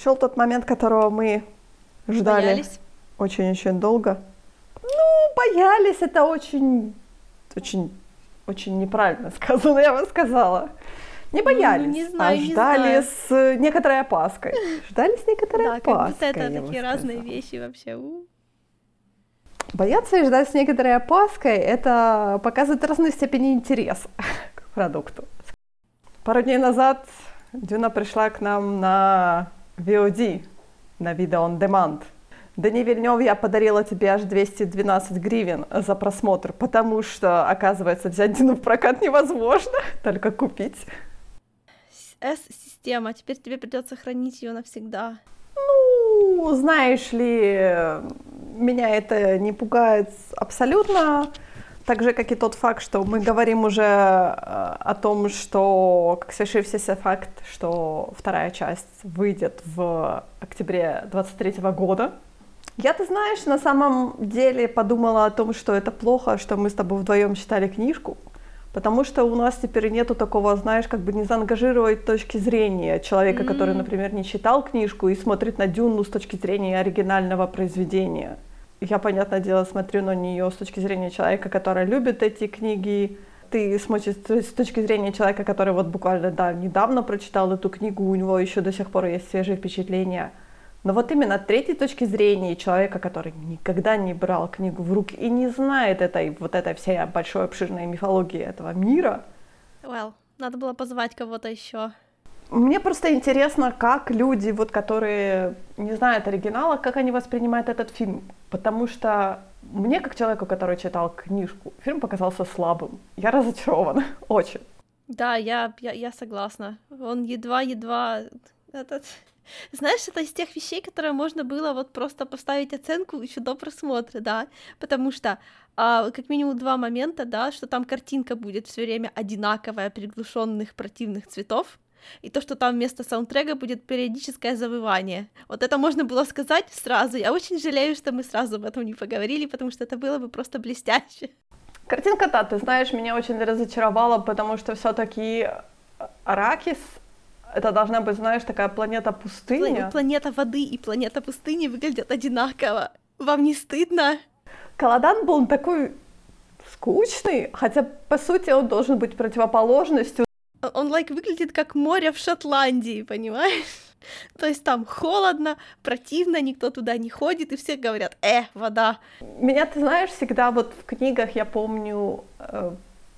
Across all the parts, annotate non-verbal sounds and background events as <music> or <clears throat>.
Пришел тот момент, которого мы ждали очень-очень долго. Ну, боялись, это очень, очень, очень неправильно <laughs> сказано, я бы сказала. Не боялись, ну, не знаю, а ждали не знаю. с некоторой опаской. Ждали с некоторой да, опаской. Да, как будто это такие разные вещи вообще. Бояться и ждать с некоторой опаской, это показывает разную степень интереса <laughs> к продукту. Пару дней назад Дюна пришла к нам на VOD, на видео on demand. Дани Вильнев, я подарила тебе аж 212 гривен за просмотр, потому что, оказывается, взять Дину в прокат невозможно, <laughs> только купить. S-система, теперь тебе придется хранить ее навсегда. Ну, знаешь ли, меня это не пугает абсолютно. Так же, как и тот факт, что мы говорим уже э, о том, что как свершившийся факт, что вторая часть выйдет в октябре 23 года. Я, ты знаешь, на самом деле подумала о том, что это плохо, что мы с тобой вдвоем читали книжку, потому что у нас теперь нету такого, знаешь, как бы не заангажировать точки зрения человека, mm-hmm. который, например, не читал книжку и смотрит на Дюну с точки зрения оригинального произведения я, понятное дело, смотрю на нее с точки зрения человека, который любит эти книги. Ты смотришь с точки зрения человека, который вот буквально, да, недавно прочитал эту книгу, у него еще до сих пор есть свежие впечатления. Но вот именно от третьей точки зрения человека, который никогда не брал книгу в руки и не знает этой вот этой всей большой обширной мифологии этого мира. Well, надо было позвать кого-то еще. Мне просто интересно, как люди, вот, которые не знают оригинала, как они воспринимают этот фильм. Потому что мне, как человеку, который читал книжку, фильм показался слабым. Я разочарована. <laughs> Очень. Да, я, я, я согласна. Он едва-едва... Этот... <laughs> Знаешь, это из тех вещей, которые можно было вот просто поставить оценку еще до просмотра, да, потому что а, как минимум два момента, да, что там картинка будет все время одинаковая, приглушенных противных цветов, и то, что там вместо саундтрека будет периодическое завывание. Вот это можно было сказать сразу. Я очень жалею, что мы сразу об этом не поговорили, потому что это было бы просто блестяще. Картинка та, ты знаешь, меня очень разочаровала, потому что все-таки Аракис это должна быть, знаешь, такая планета пустыня. Планета воды и планета пустыни выглядят одинаково. Вам не стыдно? Каладан был такой скучный, хотя, по сути, он должен быть противоположностью он, like, выглядит как море в Шотландии, понимаешь? <laughs> То есть там холодно, противно, никто туда не ходит, и все говорят, э, вода. Меня, ты знаешь, всегда вот в книгах я помню э,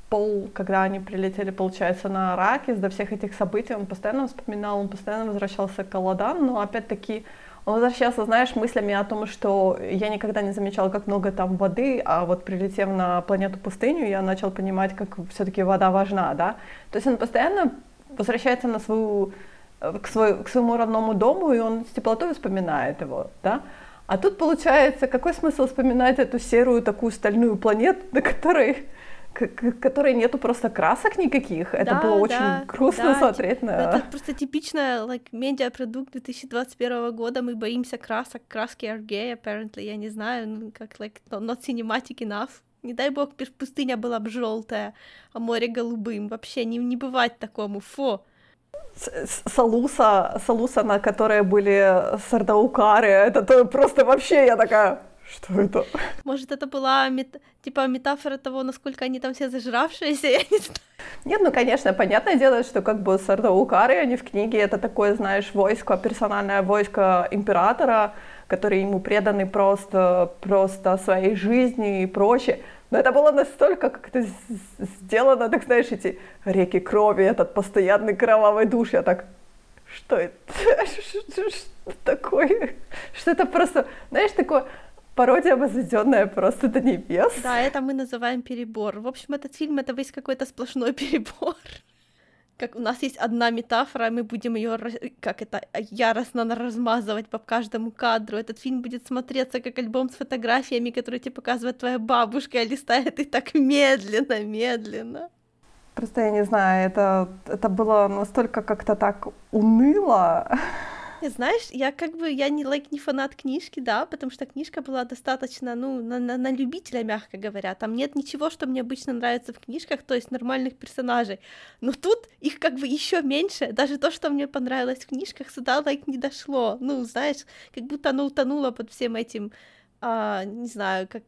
Пол, когда они прилетели, получается, на Аракис, до всех этих событий, он постоянно вспоминал, он постоянно возвращался к Каладан, но опять-таки он возвращался, знаешь, мыслями о том, что я никогда не замечал, как много там воды, а вот прилетев на планету пустыню, я начал понимать, как все-таки вода важна, да. То есть он постоянно возвращается на свою, к, свой, к своему родному дому, и он с теплотой вспоминает его, да. А тут получается, какой смысл вспоминать эту серую такую стальную планету, на которой которой нету просто красок никаких. Это да, было очень да, грустно да, смотреть на... Это просто типичная like, медиапродукт 2021 года. Мы боимся красок. Краски are gay, apparently. Я не знаю, ну, как like, not cinematic enough. Не дай бог, пустыня была бы желтая, а море голубым. Вообще не, не бывать такому. Фу. Салуса, Салуса, на которые были сардаукары, это то просто вообще я такая, что это? Может, это была мет... типа метафора того, насколько они там все зажравшиеся, <laughs> я не знаю. Нет, ну, конечно, понятное дело, что как бы Сардаукары, они в книге, это такое, знаешь, войско, персональное войско императора, которые ему преданы просто, просто своей жизни и прочее. Но это было настолько как-то сделано, так знаешь, эти реки крови, этот постоянный кровавый душ, я так, что это? <laughs> Что такое? Что это просто, знаешь, такое пародия возведенная просто до небес. Да, это мы называем перебор. В общем, этот фильм это весь какой-то сплошной <laughs> перебор. Как у нас есть одна метафора, мы будем ее как это яростно размазывать по каждому кадру. Этот фильм будет смотреться как альбом с фотографиями, которые тебе показывает твоя бабушка, а листает их так медленно, медленно. Просто я не знаю, это, это было настолько как-то так уныло. Знаешь, я как бы, я не, like, не фанат книжки, да, потому что книжка была достаточно, ну, на, на, на любителя, мягко говоря. Там нет ничего, что мне обычно нравится в книжках, то есть нормальных персонажей. Но тут их как бы еще меньше. Даже то, что мне понравилось в книжках, сюда, like, не дошло. Ну, знаешь, как будто оно утонуло под всем этим а, не знаю, как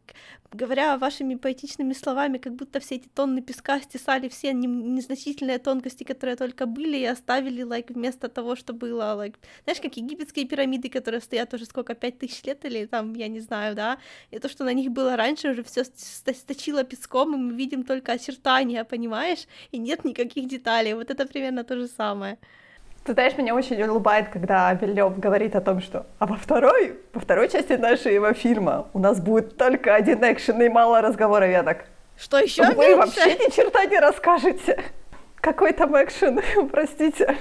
говоря вашими поэтичными словами, как будто все эти тонны песка стесали все незначительные тонкости, которые только были, и оставили, like, вместо того, что было, like, знаешь, как египетские пирамиды, которые стоят уже сколько, пять тысяч лет или там, я не знаю, да, и то, что на них было раньше, уже все сточило песком, и мы видим только очертания, понимаешь, и нет никаких деталей, вот это примерно то же самое. Ты знаешь, меня очень улыбает, когда Вильнёв говорит о том, что а во второй, во второй части нашего фильма у нас будет только один экшен и мало разговоров. Я так, что еще Вы меньше? вообще ни черта не расскажете. Какой там экшен, <laughs> простите.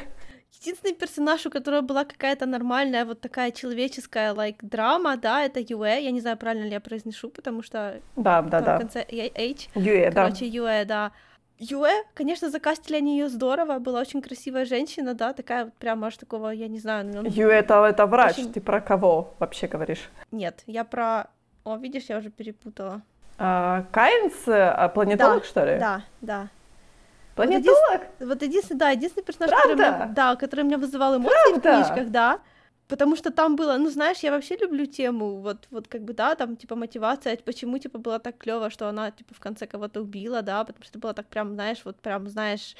Единственный персонаж, у которого была какая-то нормальная вот такая человеческая like драма, да, это Юэ. Я не знаю, правильно ли я произношу, потому что да, да, да. в конце H. Юэ, да. Короче, Юэ, да. Юэ, конечно, закастили они ее здорово, была очень красивая женщина, да, такая вот прямо аж такого, я не знаю. Ну, Юэ это, это врач, очень... ты про кого вообще говоришь? Нет, я про... О, видишь, я уже перепутала. А, Кайнс, а, планетолог, да, что ли? Да, да. Планетолог? Вот, един... вот единственный, да, единственный персонаж, который меня, да, который меня вызывал эмоции Правда? в книжках, да потому что там было, ну знаешь, я вообще люблю тему, вот, вот как бы, да, там, типа, мотивация, почему, типа, было так клево, что она, типа, в конце кого-то убила, да, потому что было так прям, знаешь, вот прям, знаешь,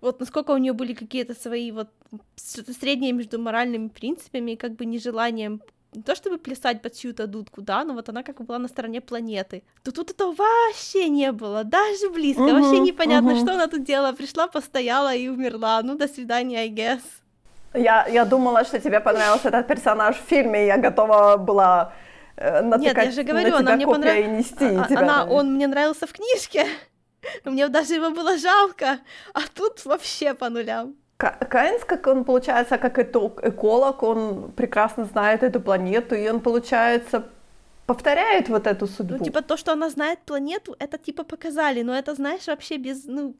вот насколько у нее были какие-то свои вот средние между моральными принципами и как бы нежеланием не то чтобы плясать под чью-то дудку, да, но вот она как бы была на стороне планеты. То тут этого вообще не было, даже близко, uh-huh, вообще непонятно, uh-huh. что она тут делала, пришла, постояла и умерла, ну, до свидания, I guess. Я, я думала, что тебе понравился этот персонаж в фильме, и я готова была э, натыкать Нет, я же говорю, она мне понрав... и нести а, тебя. Она, он мне нравился в книжке, <laughs> мне даже его было жалко, а тут вообще по нулям. Кайнс, как он получается, как эколог, он прекрасно знает эту планету, и он, получается, повторяет вот эту судьбу. Ну, типа, то, что она знает планету, это, типа, показали, но это, знаешь, вообще без, ну,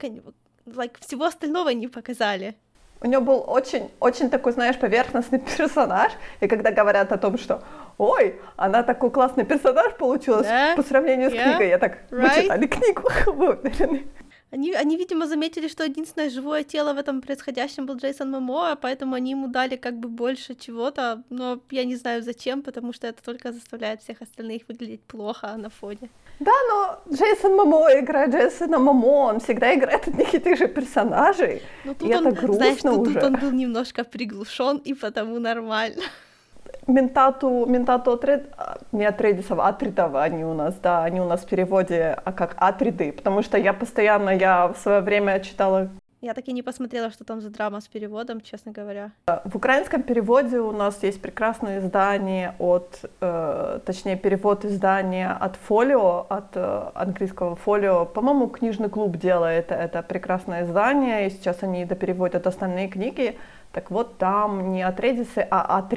like, всего остального не показали. У него был очень, очень такой, знаешь, поверхностный <laughs> персонаж, и когда говорят о том, что ой, она такой классный персонаж получилась yeah. по сравнению с yeah. книгой, я так, right? читали книгу, <laughs> вы уверены? Они, они, видимо, заметили, что единственное живое тело в этом происходящем был Джейсон Мамоа, поэтому они ему дали как бы больше чего-то, но я не знаю зачем, потому что это только заставляет всех остальных выглядеть плохо на фоне. Да, но Джейсон Мамо играет Джейсона Мамо, он всегда играет одних и тех же персонажей, но тут и он, это грустно знаешь, тут, уже. тут он был немножко приглушен, и потому нормально. Ментату, ментату отред, а, не Атредисов, а Атридов они у нас, да, они у нас в переводе а как Атриды, потому что я постоянно, я в свое время читала я так и не посмотрела, что там за драма с переводом, честно говоря. В украинском переводе у нас есть прекрасное издание от, э, точнее, перевод издания от Фолио, от э, английского Фолио. По-моему, книжный клуб делает это прекрасное издание, и сейчас они допереводят остальные книги. Так вот, там не от Редисы, а от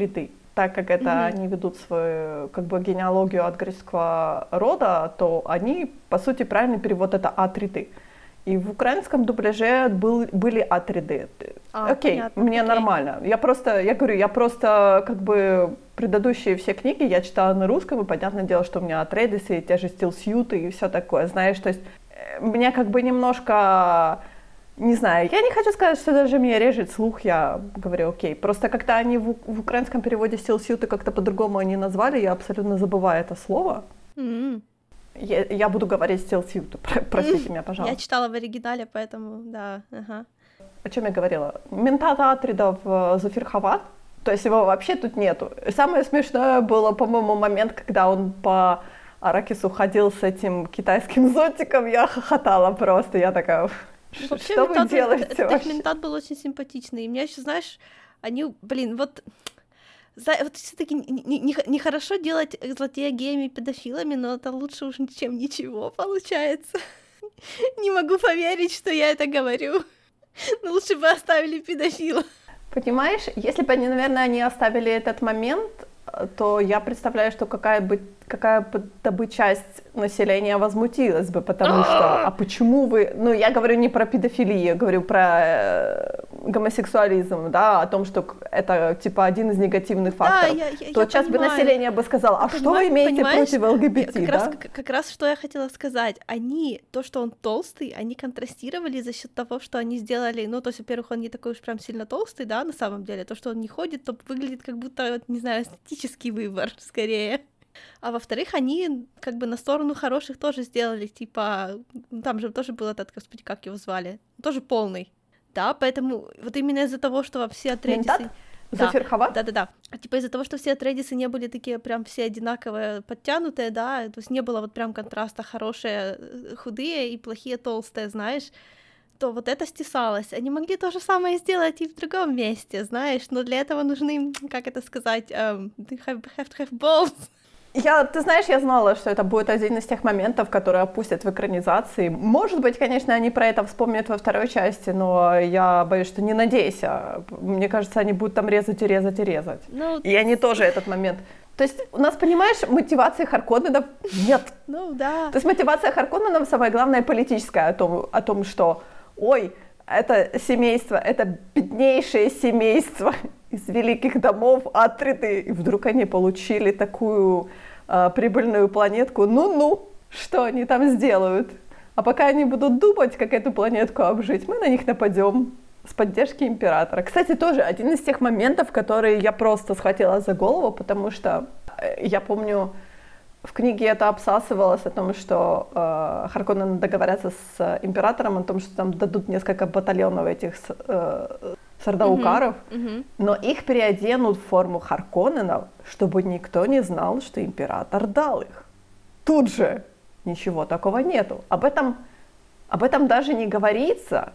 так как это mm-hmm. они ведут свою как бы генеалогию от греческого рода, то они, по сути, правильный перевод это атриты. И в украинском дубляже был, были атриды. А, Окей, понятно, мне окей. нормально. Я просто, я говорю, я просто как бы предыдущие все книги я читала на русском, и понятное дело, что у меня атредисы, и те же стилсьюты и все такое, знаешь, то есть э, мне как бы немножко не знаю, я не хочу сказать, что даже меня режет слух, я говорю, окей. Просто когда они в, в украинском переводе стилсьюты как-то по-другому они назвали, я абсолютно забываю это слово. Mm-hmm. Я, я буду говорить стилсьюты, простите меня, пожалуйста. Я читала в оригинале, поэтому, да, ага. О чем я говорила? Ментата Атридов э, Зафирхават, то есть его вообще тут нету. Самое смешное было, по-моему, момент, когда он по Аракису ходил с этим китайским <laughs> зонтиком, я хохотала просто, я такая... Вообще, что ментат, вы делаете этот, этот ментат был очень симпатичный. И меня еще, знаешь, они, блин, вот вот все-таки нехорошо не, не делать злодея геями и педофилами, но это лучше уж, чем ничего получается. <laughs> Не могу поверить, что я это говорю. Но лучше бы оставили педофила. Понимаешь, если бы они, наверное, они оставили этот момент, то я представляю, что какая бы, какая-то бы часть населения возмутилась бы, потому что, а почему вы, ну, я говорю не про педофилию, я говорю про э, гомосексуализм, да, о том, что это, типа, один из негативных факторов, да, я, я, то я часть понимаю. бы населения бы сказала, а Я что понимаю, вы имеете против ЛГБТ, как, да? раз, как, как раз что я хотела сказать. Они, то, что он толстый, они контрастировали за счет того, что они сделали, ну, то есть, во-первых, он не такой уж прям сильно толстый, да, на самом деле, то, что он не ходит, то выглядит как будто, вот, не знаю, эстетический выбор, <laughs> скорее. А во-вторых, они как бы на сторону хороших тоже сделали, типа, там же тоже был этот, господи, как его звали, тоже полный. Да, поэтому вот именно из-за того, что все Ментат? отрядисы... Да, Заферховат? да-да-да. Типа из-за того, что все трейдисы не были такие прям все одинаковые, подтянутые, да, то есть не было вот прям контраста хорошие э, худые и плохие толстые, знаешь, то вот это стесалось. Они могли то же самое сделать и в другом месте, знаешь, но для этого нужны, как это сказать, they have, have to have balls. Я, ты знаешь, я знала, что это будет один из тех моментов, которые опустят в экранизации. Может быть, конечно, они про это вспомнят во второй части, но я боюсь, что не надейся. Мне кажется, они будут там резать и резать и резать. Ну, И они тоже этот момент. То есть у нас, понимаешь, мотивации Харконненов нет. ну да. То есть мотивация Харконненов самое главное политическая о том, о том, что, ой, это семейство, это беднейшее семейство <laughs> из великих домов Атриды, и вдруг они получили такую а, прибыльную планетку. Ну-ну, что они там сделают? А пока они будут думать, как эту планетку обжить, мы на них нападем с поддержки императора. Кстати, тоже один из тех моментов, которые я просто схватила за голову, потому что э, я помню, в книге это обсасывалось о том, что э, Харконнены договорятся с императором о том, что там дадут несколько батальонов этих э, сардаукаров, Мгм. но их переоденут в форму Харконненов, чтобы никто не знал, что император дал их. Тут же ничего такого нету. Об этом, об этом даже не говорится.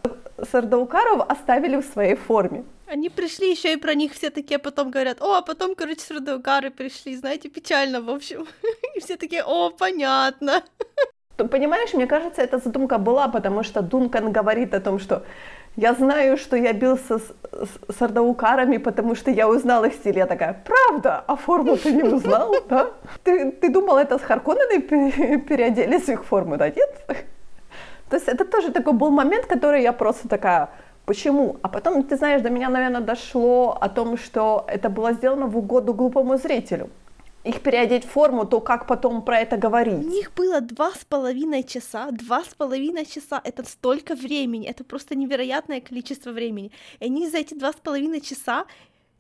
Сардаукаров оставили в своей форме. Они пришли еще и про них все такие потом говорят, о, а потом, короче, сардугары пришли, знаете, печально, в общем. <laughs> И все такие, о, понятно. То, Понимаешь, мне кажется, эта задумка была, потому что Дункан говорит о том, что я знаю, что я бился с, с сардаукарами, потому что я узнал их стиль. Я такая, правда? А форму ты не узнал, да? Ты, ты думал, это с пере- переоделись в их форму, да нет? То есть это тоже такой был момент, который я просто такая, почему? А потом, ты знаешь, до меня, наверное, дошло о том, что это было сделано в угоду глупому зрителю. Их переодеть в форму, то как потом про это У говорить? них было два с половиной часа, два с половиной часа, это столько времени, это просто невероятное количество времени. И они за эти два с половиной часа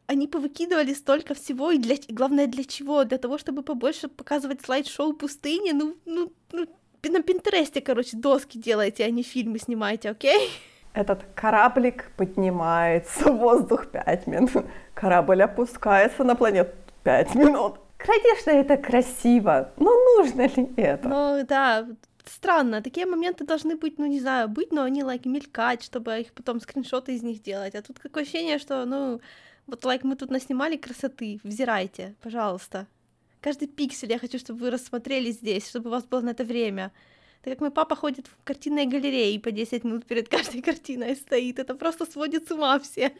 они повыкидывали столько всего, и для, и главное для чего? Для того, чтобы побольше показывать слайд-шоу пустыни, ну, ну, ну, на Пинтересте, короче, доски делайте, а не фильмы снимайте, окей? Этот кораблик поднимается в воздух 5 минут. Корабль опускается на планету 5 минут. Конечно, это красиво, но нужно ли это? Ну, да, странно, такие моменты должны быть, ну, не знаю, быть, но они, like, мелькать, чтобы их потом скриншоты из них делать. А тут такое ощущение, что, ну, вот, like, мы тут наснимали красоты, взирайте, пожалуйста. Каждый пиксель я хочу, чтобы вы рассмотрели здесь, чтобы у вас было на это время. Так как мой папа ходит в картинной галерее и по 10 минут перед каждой <laughs> картиной стоит, это просто сводит с ума всех.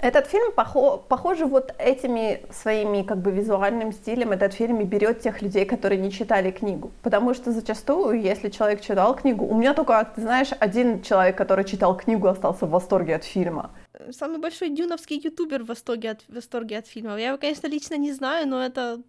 Этот фильм похо- похоже вот этими своими как бы визуальным стилем, этот фильм и берет тех людей, которые не читали книгу. Потому что зачастую, если человек читал книгу, у меня только, ты знаешь, один человек, который читал книгу, остался в восторге от фильма. Самый большой дюновский ютубер в восторге от, в восторге от фильмов. Я его, конечно, лично не знаю, но это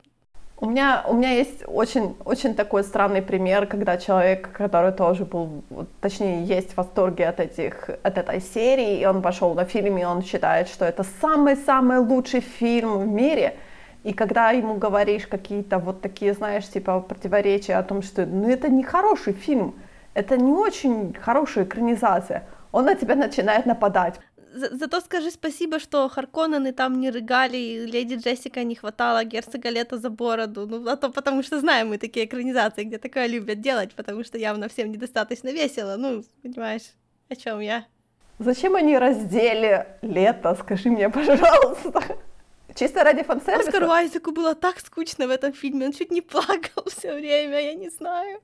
У меня, у меня есть очень, очень такой странный пример, когда человек, который тоже был, точнее, есть в восторге от, этих, от этой серии, и он пошел на фильм, и он считает, что это самый-самый лучший фильм в мире. И когда ему говоришь какие-то вот такие, знаешь, типа противоречия о том, что ну, это не хороший фильм, это не очень хорошая экранизация, он на тебя начинает нападать. За- зато скажи спасибо, что Харконнены там не рыгали, и леди Джессика не хватало герцога Лета за бороду. Ну, а то потому что знаем мы такие экранизации, где такое любят делать, потому что явно всем недостаточно весело. Ну, понимаешь, о чем я? Зачем они раздели лето, скажи мне, пожалуйста. Чисто ради фан-сервиса? Оскару Айзеку было так скучно в этом фильме, он чуть не плакал все время, я не знаю.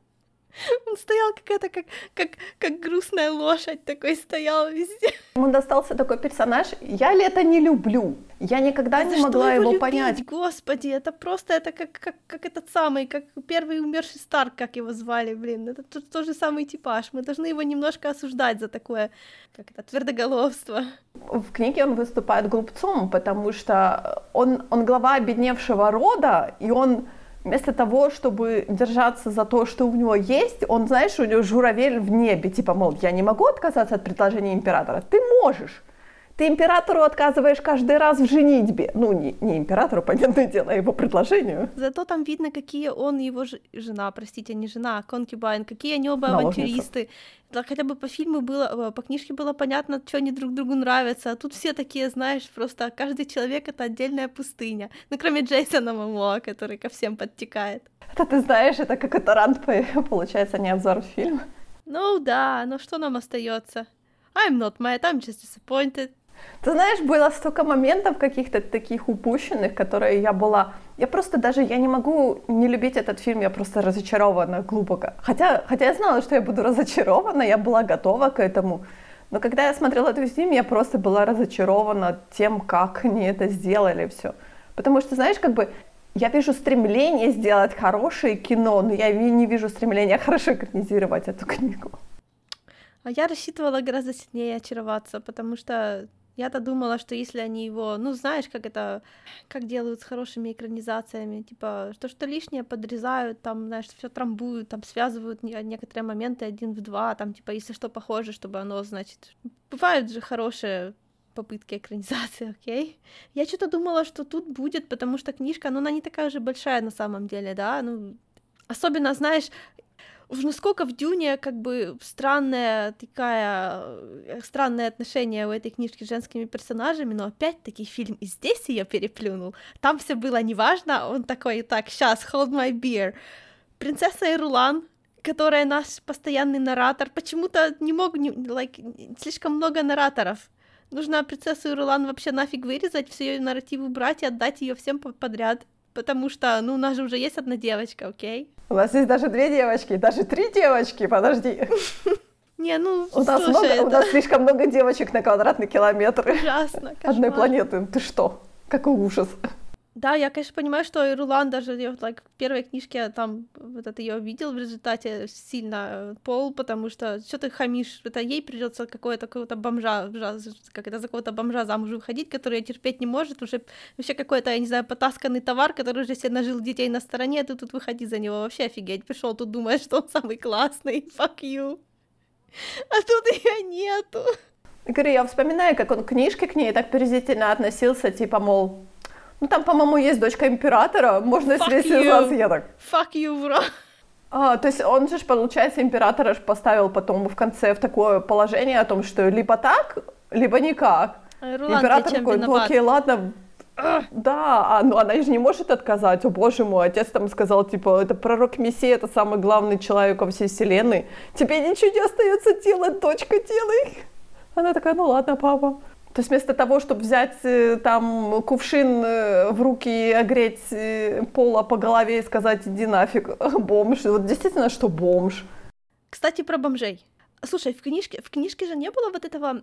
<laughs> Он стоял какая-то как, как, как грустная лошадь такой стоял везде. <laughs> Ему достался такой персонаж. Я Лето не люблю. Я никогда Да не могла его, любить, понять. Господи, это просто это как, как, как этот самый, как первый умерший Старк, как его звали, блин. Это тот, тот же самый типаж. Мы должны его немножко осуждать за такое, как это, твердоголовство. В книге он выступает глупцом, потому что он, он глава обедневшего рода, и он вместо того, чтобы держаться за то, что у него есть, он, знаешь, у него журавель в небе, типа, мол, я не могу отказаться от предложения императора. Ты можешь. Ты императору отказываешь каждый раз в женитьбе. Ну, не, не императору, понятное дело, а его предложению. Зато там видно, какие он и его ж- жена, простите, не жена, а конкибайн, какие они оба Наложница. авантюристы. Да, хотя бы по фильму было, э, по книжке было понятно, что они друг другу нравятся, а тут все такие, знаешь, просто каждый человек — это отдельная пустыня. Ну, кроме Джейсона Мамоа, который ко всем подтекает. Это ты знаешь, это как это рант, получается, не обзор фильма. Ну да, но что нам остается? I'm not mad, I'm just disappointed. Ты знаешь, было столько моментов каких-то таких упущенных, которые я была... Я просто даже, я не могу не любить этот фильм, я просто разочарована глубоко. Хотя, хотя я знала, что я буду разочарована, я была готова к этому. Но когда я смотрела этот фильм, я просто была разочарована тем, как они это сделали все. Потому что, знаешь, как бы я вижу стремление сделать хорошее кино, но я не вижу стремления хорошо экранизировать эту книгу. А я рассчитывала гораздо сильнее очароваться, потому что я-то думала, что если они его, ну, знаешь, как это, как делают с хорошими экранизациями, типа, что что лишнее подрезают, там, знаешь, все трамбуют, там, связывают не- некоторые моменты один в два, там, типа, если что похоже, чтобы оно, значит... Бывают же хорошие попытки экранизации, <laughs> окей? Я что-то думала, что тут будет, потому что книжка, ну, она не такая уже большая на самом деле, да, ну, особенно, знаешь, уж насколько в Дюне как бы странная такая э, странное отношение у этой книжки с женскими персонажами, но опять-таки фильм и здесь ее переплюнул. Там все было неважно, он такой, так, сейчас, hold my beer. Принцесса Ирулан, которая наш постоянный наратор, почему-то не мог, не, like, слишком много нараторов. Нужно принцессу Ирулан вообще нафиг вырезать, все ее нарратив убрать и отдать ее всем по- подряд. Потому что, ну, у нас же уже есть одна девочка, окей? У нас есть даже две девочки, даже три девочки, подожди. <laughs> Не, ну, У нас, слушай, много, это у нас слишком много девочек на квадратный километр ужасно, одной кошмар. планеты. Ты что? Какой ужас. Да, я, конечно, понимаю, что Ирулан даже её, like, в первой книжке там вот это ее видел в результате сильно э, Пол, потому что что ты хамишь, это ей придется какое-то какого-то бомжа, жа- как это за какого-то бомжа замуж выходить, который терпеть не может, уже вообще какой-то, я не знаю, потасканный товар, который уже себе нажил детей на стороне, а ты тут выходи за него, вообще офигеть, пришел тут думаешь, что он самый классный, fuck you. А тут ее нету. Говорю, я вспоминаю, как он к книжке к ней так презрительно относился, типа, мол, ну там, по-моему, есть дочка императора, можно Fuck ней связаться. Я так, Fuck you, bro. А, то есть он же, получается, императора ж поставил потом в конце в такое положение о том, что либо так, либо никак. Ирулан, Император такой, ну окей, ладно. <clears throat> Да, а, ну она же не может отказать. О боже мой, отец там сказал, типа, это пророк Мессия, это самый главный человек во всей вселенной. Тебе ничего не остается делать, дочка, делай. Она такая, ну ладно, папа. То есть вместо того, чтобы взять э, там кувшин э, в руки и огреть э, пола по голове и сказать, иди нафиг, <laughs> бомж. Вот действительно, что бомж. Кстати, про бомжей. Слушай, в книжке, в книжке же не было вот этого...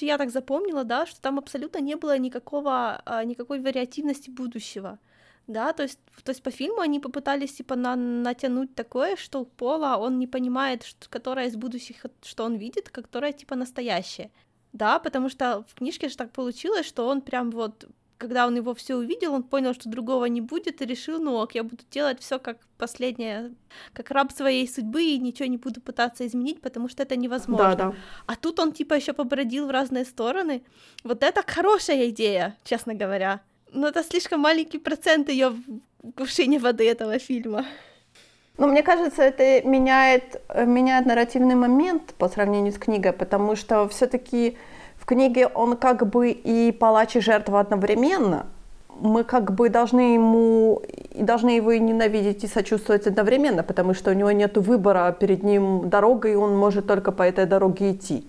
Я так запомнила, да, что там абсолютно не было никакого, а, никакой вариативности будущего. Да, то есть, то есть по фильму они попытались типа на, натянуть такое, что Пола он не понимает, что, которая из будущих, что он видит, которая типа настоящая. Да, потому что в книжке же так получилось, что он прям вот, когда он его все увидел, он понял, что другого не будет, и решил, ну ок, я буду делать все как последнее, как раб своей судьбы, и ничего не буду пытаться изменить, потому что это невозможно. Да, да. А тут он типа еще побродил в разные стороны. Вот это хорошая идея, честно говоря. Но это слишком маленький процент ее в кувшине воды этого фильма. Но мне кажется, это меняет, меняет нарративный момент по сравнению с книгой, потому что все-таки в книге он как бы и палач, и жертва одновременно. Мы как бы должны ему и должны его и ненавидеть, и сочувствовать одновременно, потому что у него нет выбора, перед ним дорога, и он может только по этой дороге идти.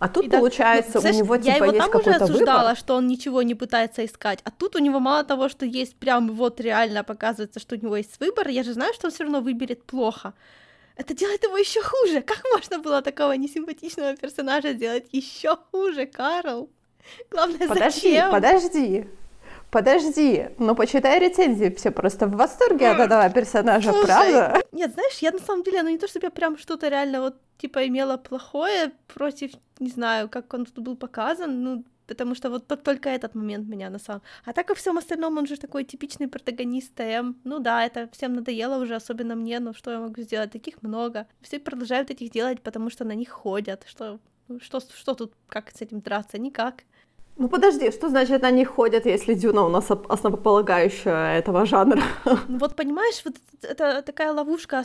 А тут, и получается, ну, у него типа я его есть там уже осуждала, выбор. что он ничего не пытается искать, а тут у него мало того, что есть прям вот реально показывается, что у него есть выбор, я же знаю, что он все равно выберет плохо. Это делает его еще хуже. Как можно было такого несимпатичного персонажа сделать еще хуже, Карл? Главное, подожди, зачем? Подожди, Подожди, ну почитай рецензии, все просто в восторге от этого персонажа, Слушай, правда? Нет, знаешь, я на самом деле, ну не то, чтобы я прям что-то реально вот типа имела плохое против, не знаю, как он тут был показан, ну потому что вот только этот момент меня на самом... А так и всем остальном он же такой типичный протагонист ТМ. Ну да, это всем надоело уже, особенно мне, но что я могу сделать? Таких много. Все продолжают этих делать, потому что на них ходят. Что, ну, что, что тут, как с этим драться? Никак. Ну подожди, что значит они ходят, если Дюна у нас основополагающая этого жанра? Ну вот понимаешь, вот это такая ловушка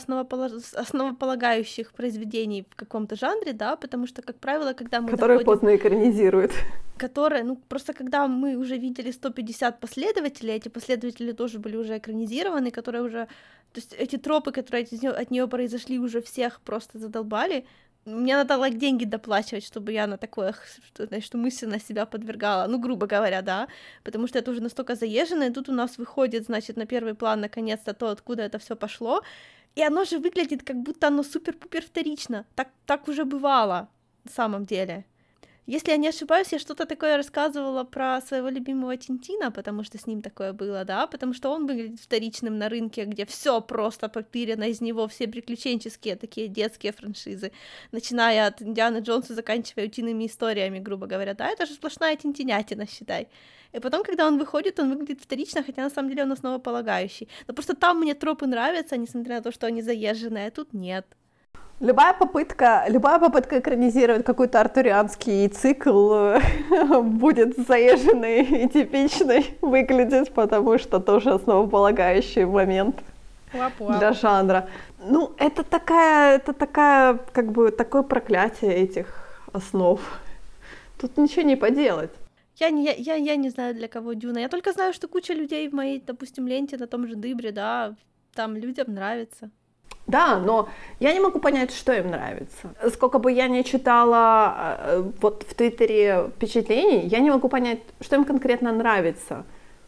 основополагающих произведений в каком-то жанре, да, потому что, как правило, когда мы Которые доходим... поздно экранизируют. Которые, ну просто когда мы уже видели 150 последователей, эти последователи тоже были уже экранизированы, которые уже... То есть эти тропы, которые от нее произошли, уже всех просто задолбали, мне надо like, деньги доплачивать, чтобы я на такое, что, значит, мысленно себя подвергала, ну, грубо говоря, да, потому что это уже настолько заезжено, и тут у нас выходит, значит, на первый план наконец-то то, откуда это все пошло, и оно же выглядит, как будто оно супер-пупер вторично, так, так уже бывало, на самом деле. Если я не ошибаюсь, я что-то такое рассказывала про своего любимого Тинтина, потому что с ним такое было, да, потому что он выглядит вторичным на рынке, где все просто попирено из него, все приключенческие такие детские франшизы, начиная от Индианы Джонса, заканчивая утиными историями, грубо говоря, да, это же сплошная тинтинятина, считай. И потом, когда он выходит, он выглядит вторично, хотя на самом деле он основополагающий. Но просто там мне тропы нравятся, несмотря на то, что они заезженные, а тут нет. Любая попытка, любая попытка экранизировать какой-то артурианский цикл э, <laughs> будет заезженной и типичной выглядеть, потому что тоже основополагающий момент для жанра. Ну, это такая, это такая, как бы, такое проклятие этих основ. Тут ничего не поделать. Я не, я, я, я не знаю, для кого Дюна. Я только знаю, что куча людей в моей, допустим, ленте на том же Дыбре, да, там людям нравится. Да, но я не могу понять, что им нравится. Сколько бы я не читала э, вот в Твиттере впечатлений, я не могу понять, что им конкретно нравится.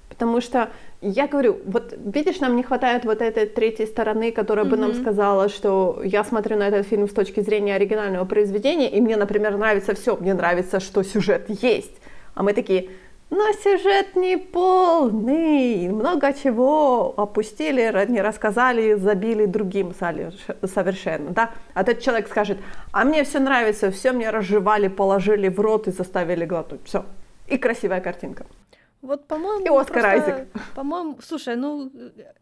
Потому что я говорю, вот видишь, нам не хватает вот этой третьей стороны, которая mm-hmm. бы нам сказала, что я смотрю на этот фильм с точки зрения оригинального произведения, и мне, например, нравится все, мне нравится, что сюжет есть. А мы такие, но сюжет не полный, много чего опустили, не рассказали, забили другим совершенно, да. А тот человек скажет, а мне все нравится, все мне разжевали, положили в рот и заставили глотнуть, все. И красивая картинка. Вот, по-моему, и Оскар просто, Айзек. По-моему, слушай, ну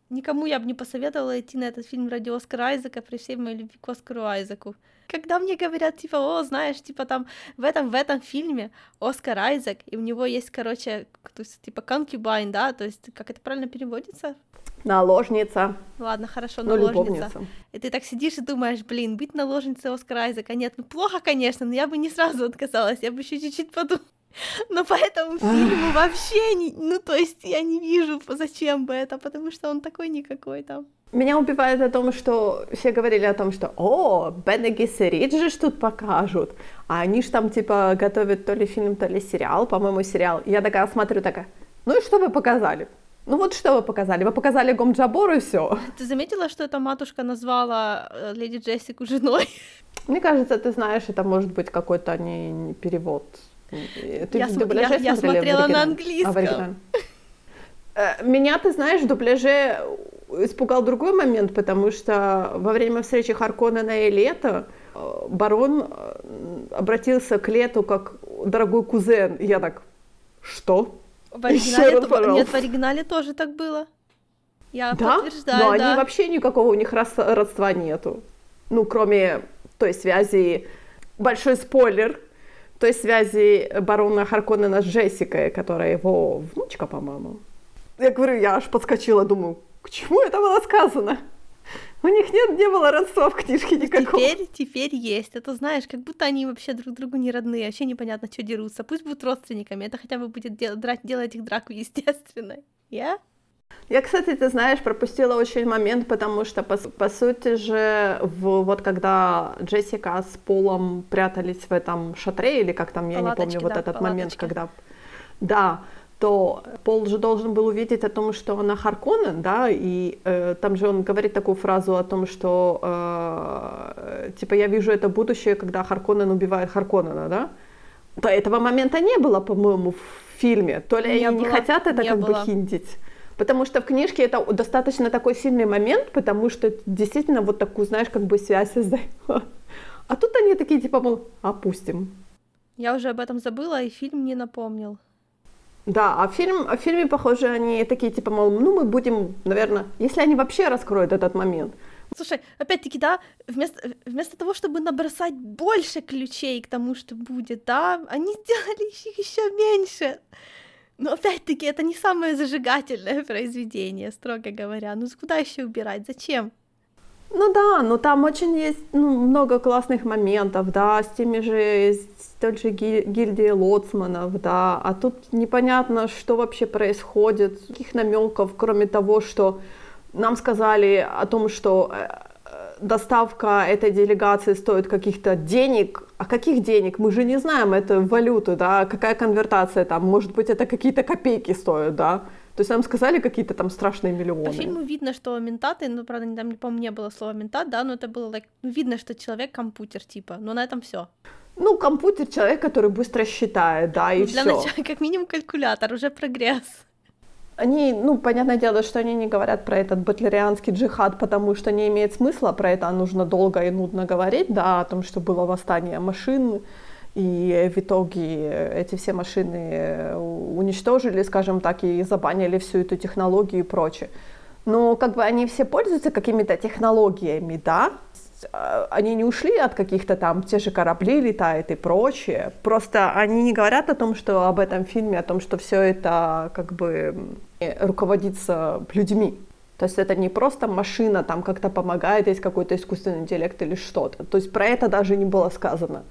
никому я бы не посоветовала идти на этот фильм ради Оскара Айзека при всей моей любви к Оскару Айзеку. Когда мне говорят, типа, о, знаешь, типа там в этом, в этом фильме Оскар Айзек, и у него есть, короче, то есть, типа конкюбайн, да, то есть, как это правильно переводится? Наложница. Ладно, хорошо, ну, наложница. Ну, и ты так сидишь и думаешь, блин, быть наложницей Оскара Айзека, нет, ну плохо, конечно, но я бы не сразу отказалась, я бы еще чуть-чуть подумала. <laughs> Но по этому фильму вообще не... Ну, то есть я не вижу, зачем бы это, потому что он такой никакой там. Меня убивает о том, что все говорили о том, что «О, Бене Гессерит же ж тут покажут». А они ж там, типа, готовят то ли фильм, то ли сериал, по-моему, сериал. Я такая смотрю, такая, ну и что вы показали? Ну вот что вы показали? Вы показали Гомджабору и все. Ты заметила, что эта матушка назвала э, леди Джессику женой? Мне кажется, ты знаешь, это может быть какой-то не, не перевод ты я, см- я, я смотрела на английском. А Меня, ты знаешь, в дубляже испугал другой момент, потому что во время встречи Харконнена и Лето э, барон э, обратился к Лету как дорогой кузен. Я так, что? В оригинале, то... Нет, в оригинале тоже так было. Я да? подтверждаю, Но да. они вообще никакого у них родства нету. Ну, кроме той связи... Большой спойлер, той связи барона Харконнена с Джессикой, которая его внучка, по-моему. Я говорю, я аж подскочила, думаю, к чему это было сказано? У них нет, не было родства в книжке никакого. Теперь, теперь есть. Это знаешь, как будто они вообще друг другу не родные, вообще непонятно, что дерутся. Пусть будут родственниками, это хотя бы будет дел- драть, делать их драку <laughs> естественной. Я? Я, кстати, ты знаешь, пропустила очень момент, потому что, по, по сути же, в, вот когда Джессика с Полом прятались в этом шатре, или как там, я Палаточки, не помню, вот да, этот палаточки. момент, когда... Да, то Пол же должен был увидеть о том, что она Харконнен, да, и э, там же он говорит такую фразу о том, что, э, типа, я вижу это будущее, когда Харконнен убивает Харконнена, да. То этого момента не было, по-моему, в фильме. То ли Не они не было, хотят это не как было. бы хинтить. Потому что в книжке это достаточно такой сильный момент, потому что действительно вот такую, знаешь, как бы связь создает. А тут они такие, типа, мол, опустим. Я уже об этом забыла, и фильм не напомнил. Да, а в, фильм, а в фильме, похоже, они такие, типа, мол, ну, мы будем, наверное, если они вообще раскроют этот момент. Слушай, опять-таки, да, вместо, вместо того, чтобы набросать больше ключей к тому, что будет, да, они сделали их еще меньше. Но опять-таки, это не самое зажигательное произведение, строго говоря. Ну куда еще убирать? Зачем? Ну да, но там очень есть ну, много классных моментов, да, с теми же, с той же ги- гильдией лоцманов, да, а тут непонятно, что вообще происходит, каких намеков, кроме того, что нам сказали о том, что э, э, доставка этой делегации стоит каких-то денег, а каких денег? Мы же не знаем, это валюту, да, какая конвертация там, может быть, это какие-то копейки стоят, да, то есть нам сказали какие-то там страшные миллионы. По фильму видно, что ментаты, ну, правда, там, по-моему, не было слова ментат, да, но это было, like, видно, что человек компьютер, типа, но на этом все. Ну, компьютер человек, который быстро считает, да, и Ну, для все. начала, как минимум, калькулятор, уже прогресс. Они, ну, понятное дело, что они не говорят про этот батлерианский джихад, потому что не имеет смысла, про это нужно долго и нудно говорить, да, о том, что было восстание машин, и в итоге эти все машины уничтожили, скажем так, и забанили всю эту технологию и прочее. Но как бы они все пользуются какими-то технологиями, да, э, они не ушли от каких-то там, те же корабли летают и прочее. Просто они не говорят о том, что об этом фильме, о том, что все это как бы руководится людьми. То есть это не просто машина там как-то помогает, есть какой-то искусственный интеллект или что-то. То есть про это даже не было сказано.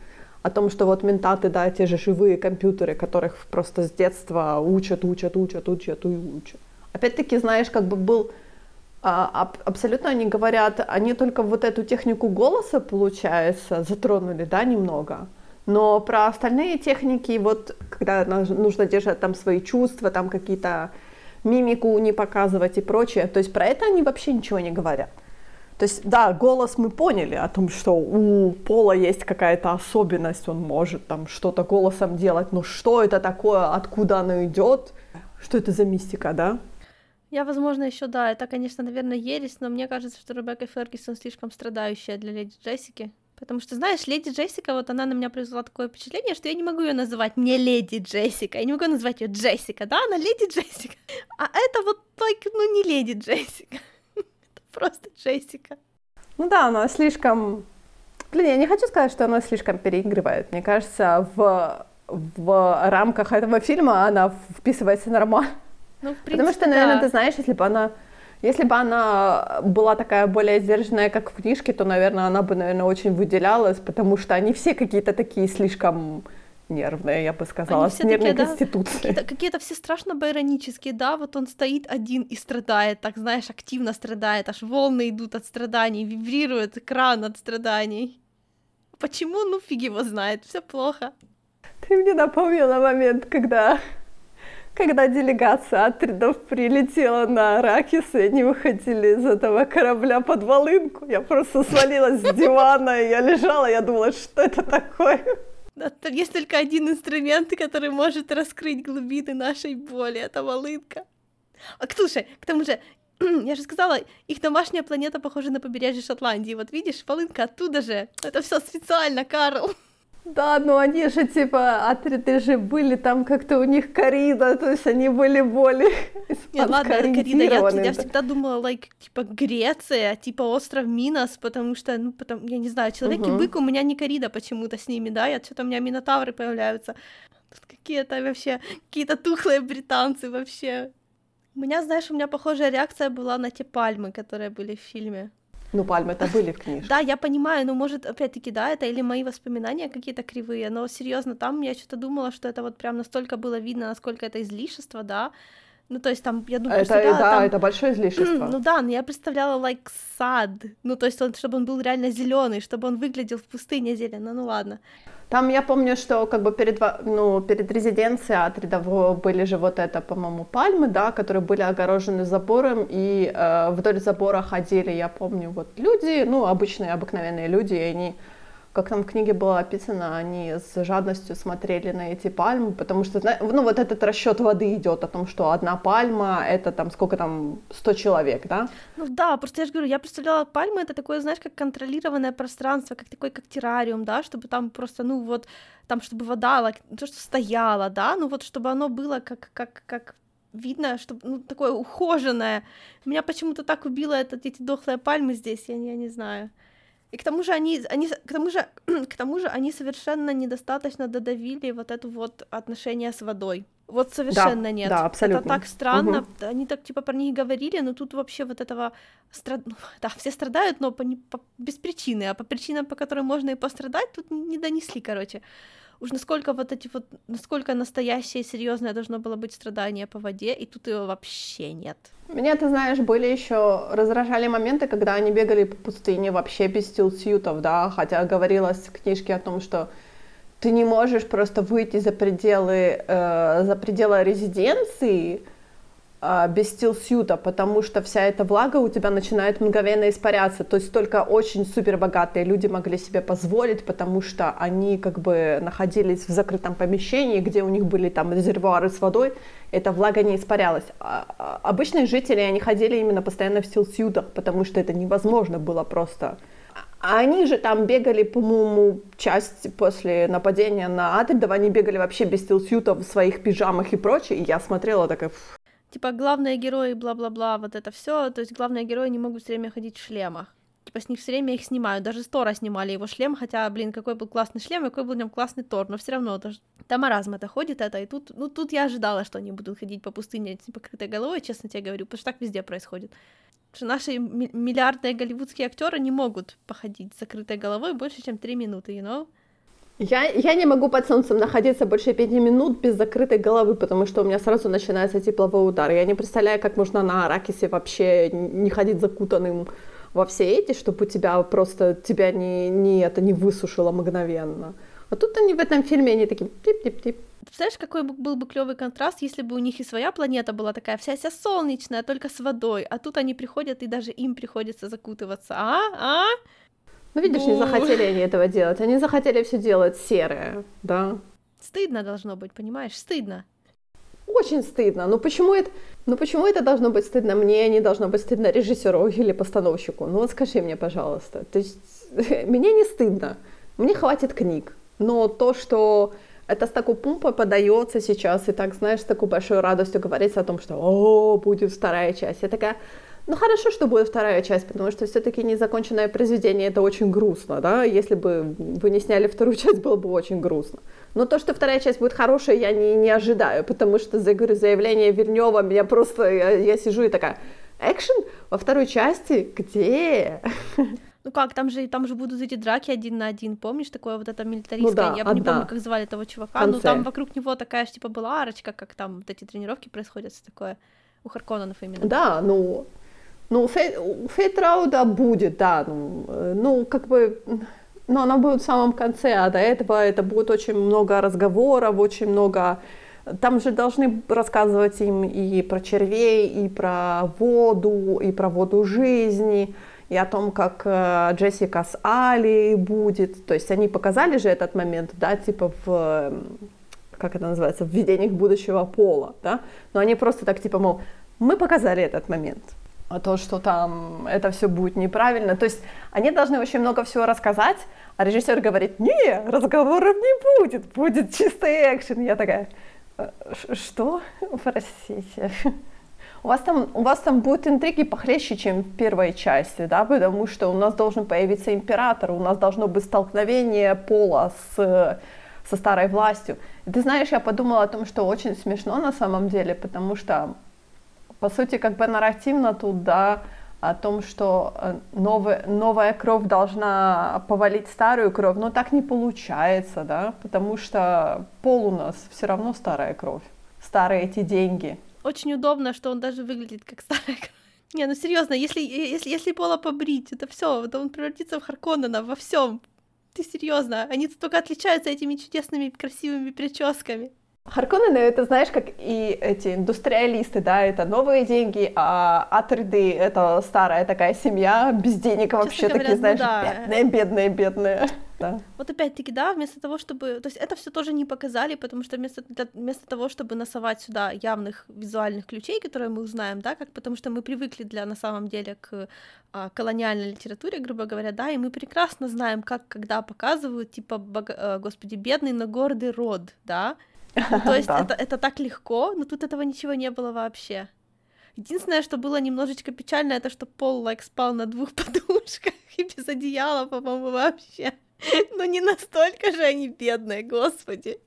О том, что вот ментаты, да, те же живые компьютеры, которых просто с детства учат, учат, учат, учат и учат. Опять-таки, знаешь, как бы был а, абсолютно они говорят, они только вот эту технику голоса, получается, затронули, да, немного. Но про остальные техники, вот когда нужно держать там свои чувства, там какие-то мимику не показывать и прочее, то есть про это они вообще ничего не говорят. То есть, да, голос мы поняли о том, что у Пола есть какая-то особенность, он может там что-то голосом делать, но что это такое, откуда оно идет, что это за мистика, да? Я, возможно, еще да, это, конечно, наверное, ересь, но мне кажется, что Ребекка Фергюсон слишком страдающая для леди Джессики. Потому что, знаешь, леди Джессика, вот она на меня произвела такое впечатление, что я не могу ее называть не леди Джессика, я не могу назвать ее Джессика, да, она леди Джессика. А это вот, like, ну, не леди Джессика. <laughs> Это просто Джессика. Ну да, она слишком... Блин, я не хочу сказать, что она слишком переигрывает. Мне кажется, в, в рамках этого фильма она вписывается нормально. Ну, в принципе, Потому что, наверное, да. ты знаешь, если бы она... Если бы она была такая более сдержанная, как в книжке, то, наверное, она бы, наверное, очень выделялась, потому что они все какие-то такие слишком нервные, я бы сказала, Они с нервной такие, да, конституцией. Какие-то, какие-то все страшно байронические, да, вот он стоит один и страдает, так, знаешь, активно страдает, аж волны идут от страданий, вибрирует экран от страданий. Почему? Ну, фиг его знает, все плохо. Ты мне напомнила момент, когда, когда делегация Атридов прилетела на Аракис, и они выходили из этого корабля под волынку. Я просто свалилась с дивана, и я лежала, я думала, что это такое? Есть только один инструмент, который может раскрыть глубины нашей боли, это волынка. А, слушай, к тому же, <clears throat> я же сказала, их домашняя планета похожа на побережье Шотландии. Вот видишь, волынка оттуда же. Это все специально, Карл. Да, но они же, типа, Атриды же были там как-то у них корида, то есть они были более <laughs> Нет, ладно, Карида, я, я всегда думала, like, типа, Греция, типа, остров Минос, потому что, ну, потом, я не знаю, человек и Мгм. бык, у меня не корида почему-то с ними, да, я что-то у меня минотавры появляются. Тут какие-то вообще, какие-то тухлые британцы вообще. У меня, знаешь, у меня похожая реакция была на те пальмы, которые были в фильме. Ну, пальмы-то были в книжке. Да, я понимаю, ну, может, опять-таки, да, это или мои воспоминания какие-то кривые, но серьезно, там я что-то думала, что это вот прям настолько было видно, насколько это излишество, да, Ну, то есть там, я думаю, это, представляла, да, там... это большое излишество. <clears throat> Ну да, но я представляла, like, сад. Ну, то есть, он, чтобы он был реально зеленый, чтобы он выглядел в пустыне зелено. Ну ладно. Там я помню, что как бы перед, ну, перед резиденцией Атридово были же вот это, по-моему, пальмы, да, которые были огорожены забором, и э, вдоль забора ходили, я помню, вот люди, ну, обычные, обыкновенные люди, и они как там в книге было описано, они с жадностью смотрели на эти пальмы, потому что, ну, вот этот расчет воды идет о том, что одна пальма это там сколько там 100 человек, да? Ну да, просто я же говорю, я представляла пальмы это такое, знаешь, как контролированное пространство, как такой, как террариум, да, чтобы там просто, ну вот, там, чтобы вода, то, что стояла, да, ну вот, чтобы оно было как, как, как видно, чтобы, ну, такое ухоженное. Меня почему-то так убило это, эти дохлые пальмы здесь, я, я не знаю. И к тому же они, они к тому же, <clears throat> к тому же они совершенно недостаточно додавили вот это вот отношение с водой. Вот совершенно да, нет. Да, абсолютно. Это так странно. Угу. Они так типа про них говорили, но тут вообще вот этого страд... ну, <laughs> да, все страдают, но по, по, без причины, а по причинам, по которым можно и пострадать, тут не донесли, короче уж насколько вот эти вот, насколько настоящее и серьезное должно было быть страдание по воде, и тут его вообще нет. Меня, ты знаешь, были еще раздражали моменты, когда они бегали по пустыне вообще без стилсьютов, да, хотя говорилось в книжке о том, что ты не можешь просто выйти за пределы, э, за пределы резиденции, без стилсьюта, потому что вся эта влага у тебя начинает мгновенно испаряться. То есть только очень супер богатые люди могли себе позволить, потому что они как бы находились в закрытом помещении, где у них были там резервуары с водой, эта влага не испарялась. А, а обычные жители, они ходили именно постоянно в стилсьютах, потому что это невозможно было просто. А они же там бегали, по-моему, часть после нападения на Атридов, они бегали вообще без стилсьютов в своих пижамах и прочее, и я смотрела такая, типа главные герои, бла-бла-бла, вот это все. То есть главные герои не могут все время ходить в шлемах. Типа с них все время их снимают. Даже Стора снимали его шлем, хотя, блин, какой был классный шлем, какой был в нем классный Тор, но все равно даже там маразм это ходит, это и тут, ну тут я ожидала, что они будут ходить по пустыне с покрытой головой, честно тебе говорю, потому что так везде происходит. Что наши миллиардные голливудские актеры не могут походить с закрытой головой больше, чем три минуты, you know? Я, я не могу под солнцем находиться больше пяти минут без закрытой головы, потому что у меня сразу начинается тепловой удар. Я не представляю, как можно на Аракисе вообще не ходить закутанным во все эти, чтобы у тебя просто тебя не, не, это не высушило мгновенно. А тут они в этом фильме, они такие тип-тип-тип. Представляешь, какой был бы клевый контраст, если бы у них и своя планета была такая вся вся солнечная, только с водой, а тут они приходят, и даже им приходится закутываться. А? А? Ну, видишь, ну... не захотели они этого делать. Они захотели все делать серое, да. Стыдно должно быть, понимаешь? Стыдно. Очень стыдно. Ну почему это, ну почему это должно быть стыдно мне, не должно быть стыдно режиссеру или постановщику? Ну вот скажи мне, пожалуйста. То есть <laughs> мне не стыдно, мне хватит книг. Но то, что это с такой пумпой подается сейчас, и так, знаешь, с такой большой радостью говорится о том, что «О, будет вторая часть». Я такая, ну хорошо, что будет вторая часть, потому что все-таки незаконченное произведение это очень грустно, да. Если бы вы не сняли вторую <laughs> часть, было бы очень грустно. Но то, что вторая часть будет хорошая, я не, не ожидаю, потому что, я говорю, заявление Вернева меня просто, я, я сижу и такая, экшен во второй части? Где? <laughs> Ну как, там же, там же будут эти драки один на один, помнишь, такое вот это милитаристское, ну да, я одна. не помню, как звали этого чувака, но там вокруг него такая же, типа, была арочка, как там вот эти тренировки происходят, такое, у Харконанов именно. Да, ну, ну, Фей, Фейтрауда будет, да, ну, э, ну, как бы, но она будет в самом конце, а до этого это будет очень много разговоров, очень много... Там же должны рассказывать им и про червей, и про воду, и про воду жизни, и о том, как э, Джессика с Али будет. То есть они показали же этот момент, да, типа в как это называется, в видениях будущего пола, да, но они просто так типа, мол, мы показали этот момент, то, что там это все будет неправильно. То есть они должны очень много всего рассказать, а режиссер говорит, не, разговоров не будет, будет чистый экшен. Я такая, «Э, что? Простите. У вас, там, у вас там будут интриги похлеще, чем в первой части, да, потому что у нас должен появиться император, у нас должно быть столкновение пола с, со старой властью. И ты знаешь, я подумала о том, что очень смешно на самом деле, потому что по сути, как бы нарративно тут, да, о том, что э, новая, новая кровь должна повалить старую кровь, но так не получается, да, потому что пол у нас все равно старая кровь, старые эти деньги. очень удобно, что он даже выглядит как старая Не, ну серьезно, если, если, если Пола побрить, это все, то он превратится в Харконнена во всем. Ты серьезно? Они только отличаются этими чудесными красивыми прическами. Харконнены, это знаешь, как и эти индустриалисты, да, это новые деньги, а Атрды — это старая такая семья, без денег вообще, говоря, такие, ну знаешь, ну, да. бедные, бедные, бедные. <laughs> Да. Вот опять-таки, да, вместо того, чтобы... То есть это все тоже не показали, потому что вместо, для, вместо того, чтобы насовать сюда явных визуальных ключей, которые мы узнаем, да, как потому что мы привыкли для, на самом деле, к а, колониальной литературе, грубо говоря, да, и мы прекрасно знаем, как, когда показывают, типа, бог, а, господи, бедный, но гордый род, да, ну, то <laughs> есть это, это так легко, но тут этого ничего не было вообще. Единственное, что было немножечко печально, это что Пол like, спал на двух <laughs> подушках и без одеяла, по-моему, вообще. <laughs> Но не настолько же они бедные, господи.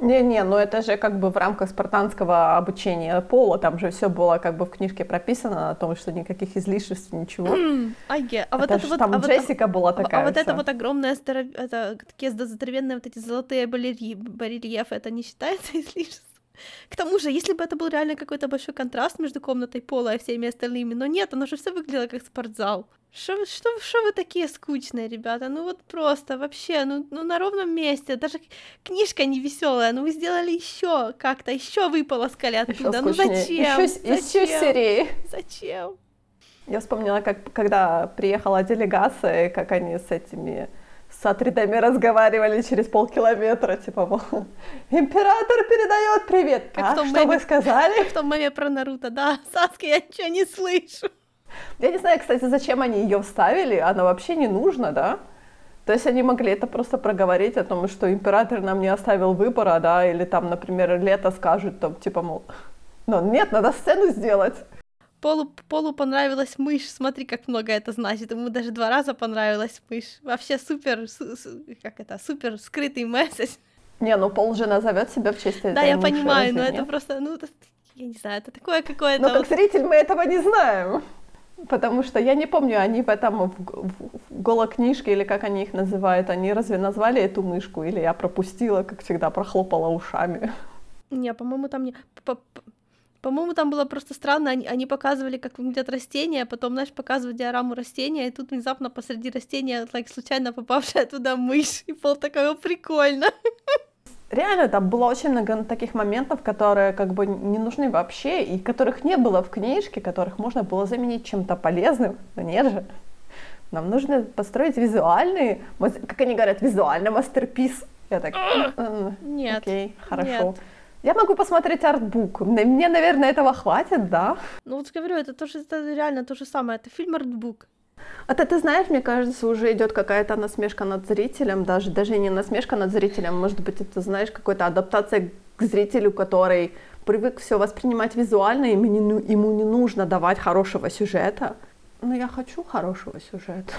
Не-не, ну это же как бы в рамках спартанского обучения пола, там же все было как бы в книжке прописано о том, что никаких излишеств, ничего. <clears throat> Айге, а вот это вот... Там а Джессика вот, была такая А, а вот это вот огромное, это такие здоровенные вот эти золотые барельефы, это не считается <laughs> излишеством? К тому же, если бы это был реально какой-то большой контраст между комнатой Пола и всеми остальными, но нет, оно же все выглядело как спортзал. Что, что, что вы такие скучные, ребята? Ну вот просто вообще, ну, ну на ровном месте. Даже книжка не веселая, ну вы сделали еще как-то, еще выполоскали оттуда. ну зачем? Еще, зачем? еще серии. Зачем? Я вспомнила, как когда приехала делегация, как они с этими с атридами разговаривали через полкилометра, типа, мол, император передает привет. Как а, что меме, вы сказали? Как <laughs> в том меме про Наруто, да, Саски, я ничего не слышу. Я не знаю, кстати, зачем они ее вставили, она вообще не нужна, да? То есть они могли это просто проговорить о том, что император нам не оставил выбора, да, или там, например, лето скажут, там, типа, мол, ну нет, надо сцену сделать. Полу, Полу понравилась мышь, смотри, как много это значит. Ему даже два раза понравилась мышь. Вообще супер, су, су, как это, супер скрытый месседж. Не, ну Пол же назовет себя в честь Да, я мыши, понимаю, но нет? это просто, ну, это, я не знаю, это такое какое-то... Но как вот... зритель мы этого не знаем. Потому что я не помню, они в этом в, в, в голокнижке или как они их называют, они разве назвали эту мышку или я пропустила, как всегда, прохлопала ушами? Не, по-моему, там не... По-моему, там было просто странно, они, они показывали, как выглядят растения, а потом, знаешь, показывают диораму растения, и тут внезапно посреди растения, like, случайно попавшая туда мышь, и пол такой, прикольно. Реально, там было очень много таких моментов, которые как бы не нужны вообще, и которых не было в книжке, которых можно было заменить чем-то полезным, но нет же. Нам нужно построить визуальный, как они говорят, визуальный мастерпис. Я так, нет, окей, хорошо. Нет. Я могу посмотреть артбук. Мне, наверное, этого хватит, да? Ну вот говорю, это тоже это реально то же самое. Это фильм артбук. А ты, знаешь, мне кажется, уже идет какая-то насмешка над зрителем, даже, даже не насмешка над зрителем, может быть, это, знаешь, какая-то адаптация к зрителю, который привык все воспринимать визуально, ему не, ну, ему не нужно давать хорошего сюжета. Но я хочу хорошего сюжета.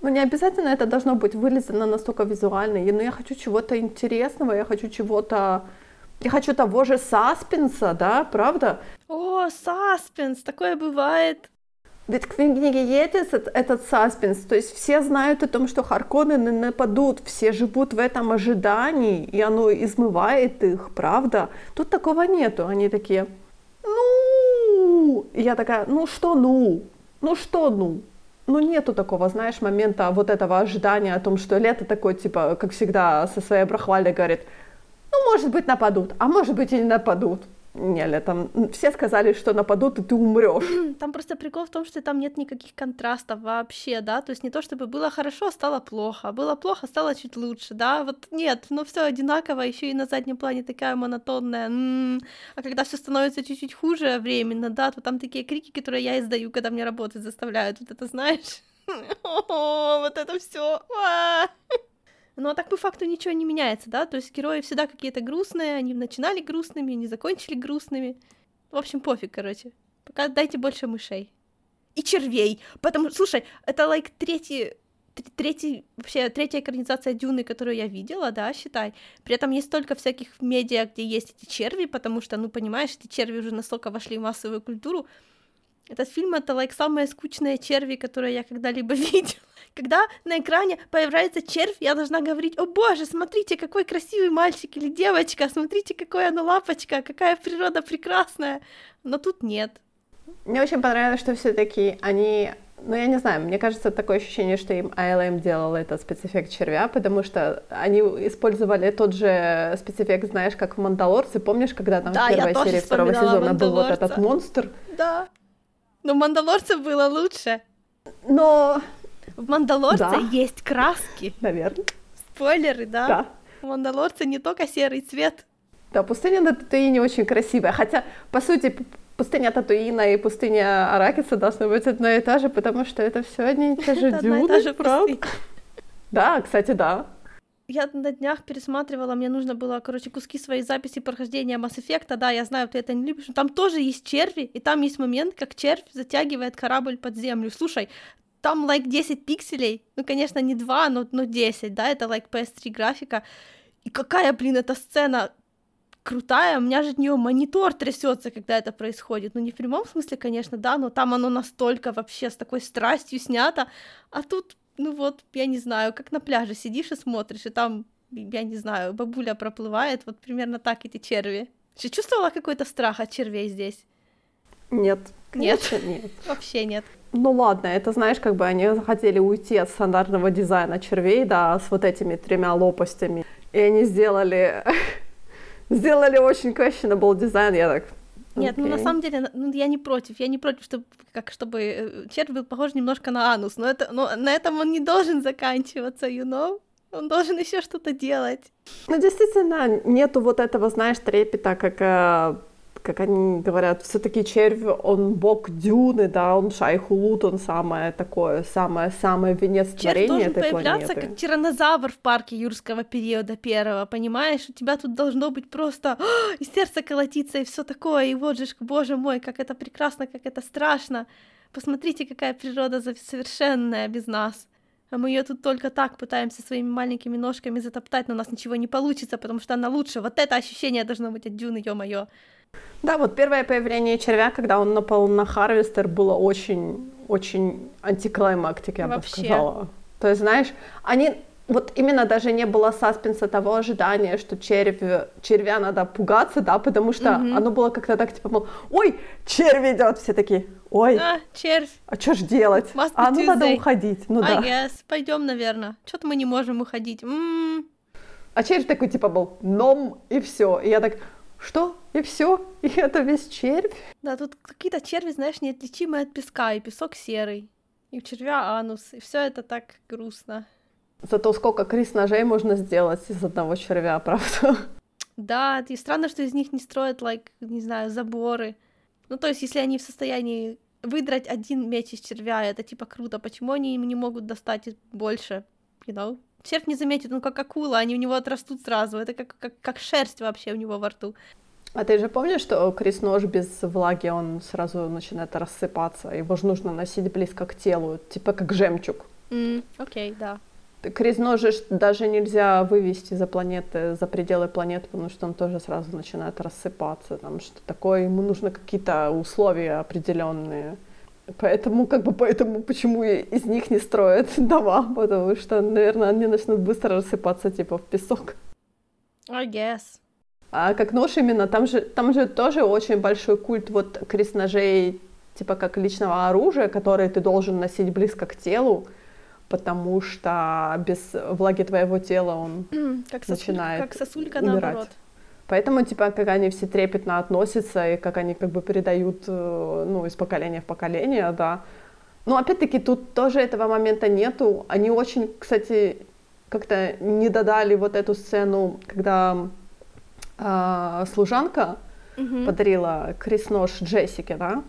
Ну, не обязательно это должно быть вылезано настолько визуально, но я хочу чего-то интересного, я хочу чего-то я хочу того же саспенса, да, правда? О, саспенс, такое бывает. Ведь в книге есть этот, этот саспенс, то есть все знают о том, что Харконнены нападут, все живут в этом ожидании, и оно измывает их, правда? Тут такого нету, они такие, ну, и я такая, ну что ну, ну что ну, ну нету такого, знаешь, момента вот этого ожидания о том, что лето такое, типа, как всегда, со своей брахвальной говорит, ну, может быть, нападут, а может быть и не нападут. Не, там все сказали, что нападут, и ты умрешь. Там просто прикол в том, что там нет никаких контрастов вообще, да, то есть не то, чтобы было хорошо, стало плохо, было плохо, стало чуть лучше, да, вот нет, но все одинаково, еще и на заднем плане такая монотонная, м-м-м. а когда все становится чуть-чуть хуже временно, да, то там такие крики, которые я издаю, когда мне работать заставляют, вот это знаешь, <laughs> вот это все. Ну а так по факту ничего не меняется, да? То есть герои всегда какие-то грустные, они начинали грустными, не закончили грустными. В общем, пофиг, короче. Пока дайте больше мышей. И червей. Потому слушай, это like, третий третий, вообще, третья экранизация Дюны, которую я видела, да, считай. При этом есть столько всяких медиа, где есть эти черви, потому что, ну, понимаешь, эти черви уже настолько вошли в массовую культуру. Этот фильм это like самые скучные черви, которые я когда-либо <laughs> видела. Когда на экране появляется червь, я должна говорить, о боже, смотрите, какой красивый мальчик или девочка, смотрите, какая она лапочка, какая природа прекрасная. Но тут нет. Мне очень понравилось, что все-таки они ну, я не знаю, мне кажется, такое ощущение, что им ALM делал этот спецэффект червя, потому что они использовали тот же спецэффект, знаешь, как в «Мандалорце». Помнишь, когда там да, в первой серии второго сезона был вот этот монстр? Да. Но «Мандалорце» было лучше. Но... В «Мандалорце» да. есть краски. Наверное. Спойлеры, да? Да. В «Мандалорце» не только серый цвет. Да, пустыня на Татуине очень красивая. Хотя, по сути, пустыня Татуина и пустыня Аракиса должны быть одно и то же, потому что это все одни и те <laughs> же дюны, правда? Да, кстати, да. Я на днях пересматривала, мне нужно было, короче, куски своей записи прохождения Mass Effect, да, я знаю, ты это не любишь, но там тоже есть черви, и там есть момент, как червь затягивает корабль под землю. Слушай, там, лайк, like, 10 пикселей, ну, конечно, не 2, но, но 10, да, это, лайк, like, PS3 графика, и какая, блин, эта сцена крутая, у меня же от нее монитор трясется, когда это происходит. Ну, не в прямом смысле, конечно, да, но там оно настолько вообще с такой страстью снято. А тут, ну вот, я не знаю, как на пляже сидишь и смотришь, и там, я не знаю, бабуля проплывает, вот примерно так эти черви. Ты чувствовала какой-то страх от червей здесь? Нет. Нет? Нет. <laughs> Вообще нет. Ну ладно, это знаешь, как бы они захотели уйти от стандартного дизайна червей, да, с вот этими тремя лопастями. И они сделали <laughs> сделали очень questionable дизайн, я так... Нет, okay. ну на самом деле, ну, я не против, я не против, чтобы, как, чтобы э, червь был похож немножко на анус, но, это, но на этом он не должен заканчиваться, you know? Он должен еще что-то делать. Ну, действительно, нету вот этого, знаешь, трепета, как э, как они говорят, все-таки червь, он бог дюны, да, он шайхулут, он самое такое, самое-самое венец червь творения этой появляться планеты. как тиранозавр в парке юрского периода первого, понимаешь? У тебя тут должно быть просто <gasps> и сердце колотиться, и все такое, и вот же, боже мой, как это прекрасно, как это страшно. Посмотрите, какая природа совершенная без нас. А мы ее тут только так пытаемся своими маленькими ножками затоптать, но у нас ничего не получится, потому что она лучше. Вот это ощущение должно быть от Дюны, ё-моё. Да, вот первое появление червя, когда он напал на Харвестер, было очень, очень антиклаймактик, я Вообще. бы сказала. То есть, знаешь, они вот именно даже не было саспенса того ожидания, что червь, червя надо пугаться, да, потому что mm-hmm. оно было как-то так, типа, мол, ой, червь идет, все такие, ой, а, червь, а что ж делать? Must а, ну надо уходить, ну I да. Guess. пойдем, наверное, что-то мы не можем уходить. М-м-м. А червь такой, типа, был, ном, и все, и я так, что? И все? И это весь червь? Да, тут какие-то черви, знаешь, неотличимые от песка, и песок серый, и у червя анус, и все это так грустно. Зато сколько крис-ножей можно сделать из одного червя, <laughs> правда? Да, и странно, что из них не строят, like, не знаю, заборы. Ну, то есть, если они в состоянии выдрать один меч из червя, это типа круто. Почему они им не могут достать больше? You know? Червь не заметит, он как акула, они у него отрастут сразу. Это как, как, как шерсть вообще у него во рту. А ты же помнишь, что крис-нож без влаги, он сразу начинает рассыпаться? Его же нужно носить близко к телу, типа как жемчуг. Окей, mm, okay, да. Крис-нож даже нельзя вывести за планеты, за пределы планеты, потому что он тоже сразу начинает рассыпаться. Там что такое, ему нужны какие-то условия определенные. Поэтому, как бы, поэтому, почему из них не строят <laughs> дома, потому что, наверное, они начнут быстро рассыпаться, типа, в песок. I guess. А как нож именно, там же, там же тоже очень большой культ вот крест-ножей, типа, как личного оружия, которое ты должен носить близко к телу, потому что без влаги твоего тела он <clears throat> как начинает Как сосулька умирать. наоборот. Поэтому, типа, как они все трепетно относятся и как они как бы передают, э, ну, из поколения в поколение, да. Но опять-таки тут тоже этого момента нету. Они очень, кстати, как-то не додали вот эту сцену, когда э, служанка mm-hmm. подарила крест-нож Джессике, да.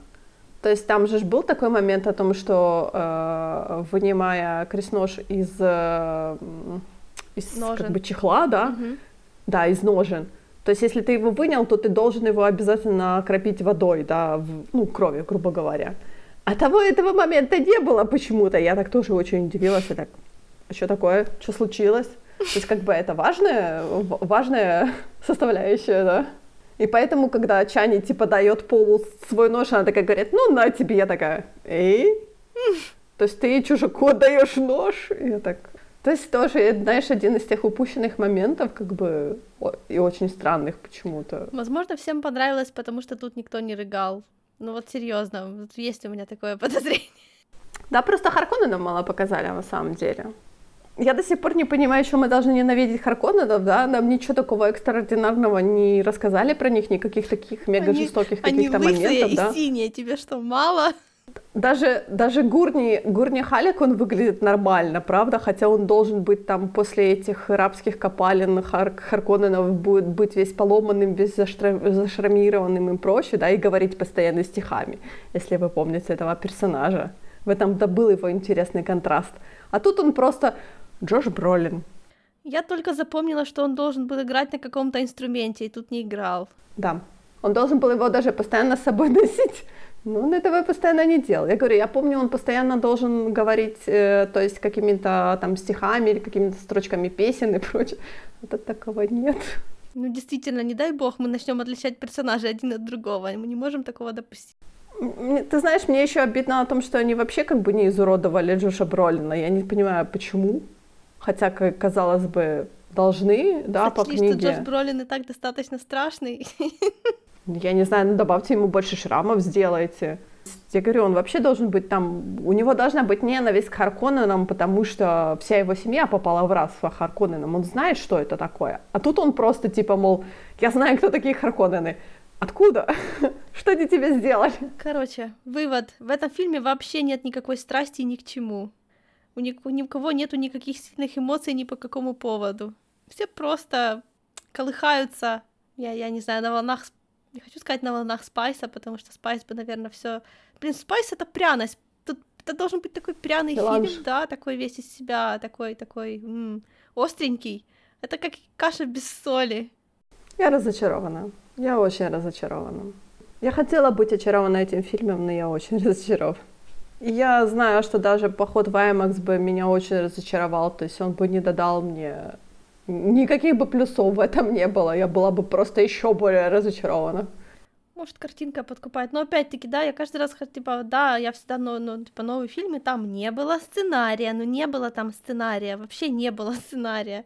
То есть там же был такой момент о том, что э, вынимая крест-нож из, э, из как бы чехла, да, mm-hmm. да, из ножен, то есть, если ты его вынял, то ты должен его обязательно окропить водой, да, в, ну, кровью, грубо говоря. А того этого момента не было почему-то. Я так тоже очень удивилась. Я так, а что такое? Что случилось? То есть, как бы это важная, важная <laughs> составляющая, да? И поэтому, когда Чани, типа, дает Полу свой нож, она такая говорит, ну, на тебе, я такая, эй? То есть ты чужаку отдаешь нож? И я так... То есть тоже, знаешь, один из тех упущенных моментов, как бы, и очень странных почему-то. Возможно, всем понравилось, потому что тут никто не рыгал. Ну вот серьезно, есть у меня такое <laughs> подозрение. Да, просто Харконы нам мало показали, на самом деле. Я до сих пор не понимаю, что мы должны ненавидеть Харконненов, да? Нам ничего такого экстраординарного не рассказали про них, никаких таких мега жестоких каких-то моментов, и да? синие, тебе что, мало? Даже, даже Гурни, Гурни Халик, он выглядит нормально, правда? Хотя он должен быть там после этих рабских копалин Хар Харконненов будет быть весь поломанным, весь заштра зашрамированным и прочее, да, и говорить постоянно стихами, если вы помните этого персонажа. В этом да был его интересный контраст. А тут он просто Джош Бролин. Я только запомнила, что он должен был играть на каком-то инструменте, и тут не играл. Да. Он должен был его даже постоянно с собой <laughs> носить. Но он этого постоянно не делал. Я говорю, я помню, он постоянно должен говорить, э, то есть какими-то там стихами или какими-то строчками песен и прочее. Тут такого нет. Ну, действительно, не дай бог, мы начнем отличать персонажей один от другого. Мы не можем такого допустить. Ты знаешь, мне еще обидно о том, что они вообще как бы не изуродовали Джоша Бролина. Я не понимаю, почему. Хотя, казалось бы, должны, да, Сочли, по книге. что Джош Бролин и так достаточно страшный. <laughs> Я не знаю, ну добавьте ему больше шрамов, сделайте. Я говорю, он вообще должен быть там, у него должна быть ненависть к Харконненам, потому что вся его семья попала в раз с Харконненом, он знает, что это такое. А тут он просто типа, мол, я знаю, кто такие Харконнены. Откуда? <laughs> Что они тебе сделали? Короче, вывод. В этом фильме вообще нет никакой страсти ни к чему. У ни, ни у кого нету никаких сильных эмоций ни по какому поводу. Все просто колыхаются, я, я не знаю, на волнах не хочу сказать на волнах спайса, потому что спайс бы, наверное, все. Блин, спайс это пряность. Тут это должен быть такой пряный Меланж. фильм, да, такой весь из себя, такой, такой м- остренький. Это как каша без соли. Я разочарована. Я очень разочарована. Я хотела быть очарована этим фильмом, но я очень <laughs> разочарована. Я знаю, что даже поход в IMAX бы меня очень разочаровал, то есть он бы не додал мне Никаких бы плюсов в этом не было, я была бы просто еще более разочарована. Может, картинка подкупает. Но опять-таки, да, я каждый раз, типа, да, я всегда, ну, ну, типа, новые фильмы, там не было сценария, ну, не было там сценария, вообще не было сценария.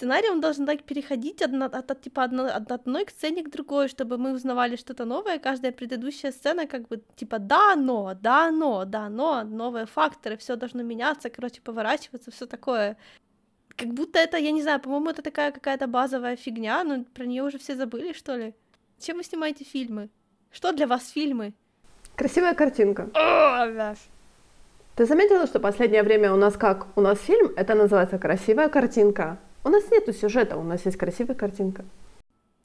Сценарий, он должен так переходить от, от, от типа, одно, от одной к сцене к другой, чтобы мы узнавали что-то новое, каждая предыдущая сцена, как бы, типа, да, но, да, но, да, но, новые факторы, все должно меняться, короче, поворачиваться, все такое как будто это, я не знаю, по-моему, это такая какая-то базовая фигня, но про нее уже все забыли, что ли? Чем вы снимаете фильмы? Что для вас фильмы? Красивая картинка. Ты заметила, что последнее время у нас как? У нас фильм, это называется красивая картинка. У нас нету сюжета, у нас есть красивая картинка.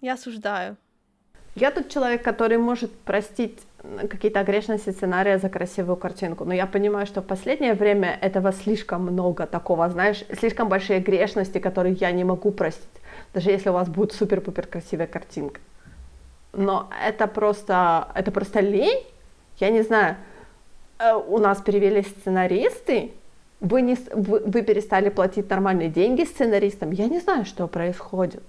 Я осуждаю. Я тот человек, который может простить какие-то огрешности сценария за красивую картинку. Но я понимаю, что в последнее время этого слишком много такого, знаешь, слишком большие грешности, которые я не могу простить, даже если у вас будет супер-пупер красивая картинка. Но это просто, это просто лень. Я не знаю, э, у нас перевелись сценаристы, вы, не, вы, вы перестали платить нормальные деньги сценаристам. Я не знаю, что происходит.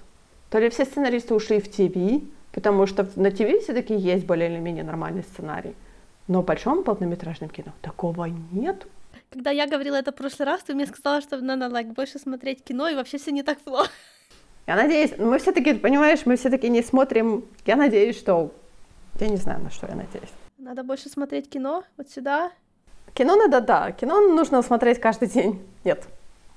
То ли все сценаристы ушли в ТВ, потому что на ТВ все-таки есть более или менее нормальный сценарий. Но в большом полнометражном кино такого нет. Когда я говорила это в прошлый раз, ты мне сказала, что надо like, больше смотреть кино, и вообще все не так плохо. Я надеюсь, мы все-таки, понимаешь, мы все-таки не смотрим. Я надеюсь, что... Я не знаю, на что я надеюсь. Надо больше смотреть кино, вот сюда. Кино надо, да. Кино нужно смотреть каждый день. Нет,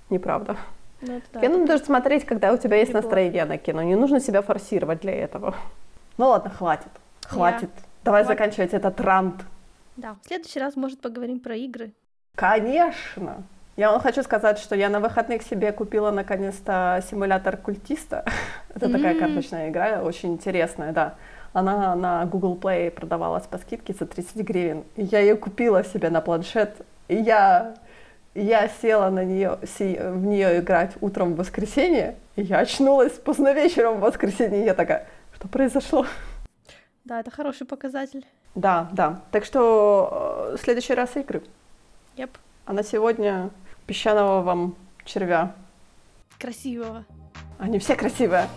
неправда. Ну, да, кино нужно смотреть, когда у тебя есть настроение на кино. Не нужно себя форсировать для этого. Ну ладно, хватит. Хватит. Я... Давай хватит. заканчивать этот рант. Да, в следующий раз, может, поговорим про игры. Конечно. Я вам хочу сказать, что я на выходных себе купила наконец-то симулятор культиста. <laughs> Это mm-hmm. такая карточная игра, очень интересная, да. Она на Google Play продавалась по скидке за 30 гривен. И я ее купила себе на планшет. И я, я села на нее, в нее играть утром в воскресенье. И я очнулась поздно вечером в воскресенье. И я такая, что произошло. Да, это хороший показатель. Да, да. Так что э, в следующий раз игры. Yep. А на сегодня песчаного вам червя. Красивого. Они все красивые.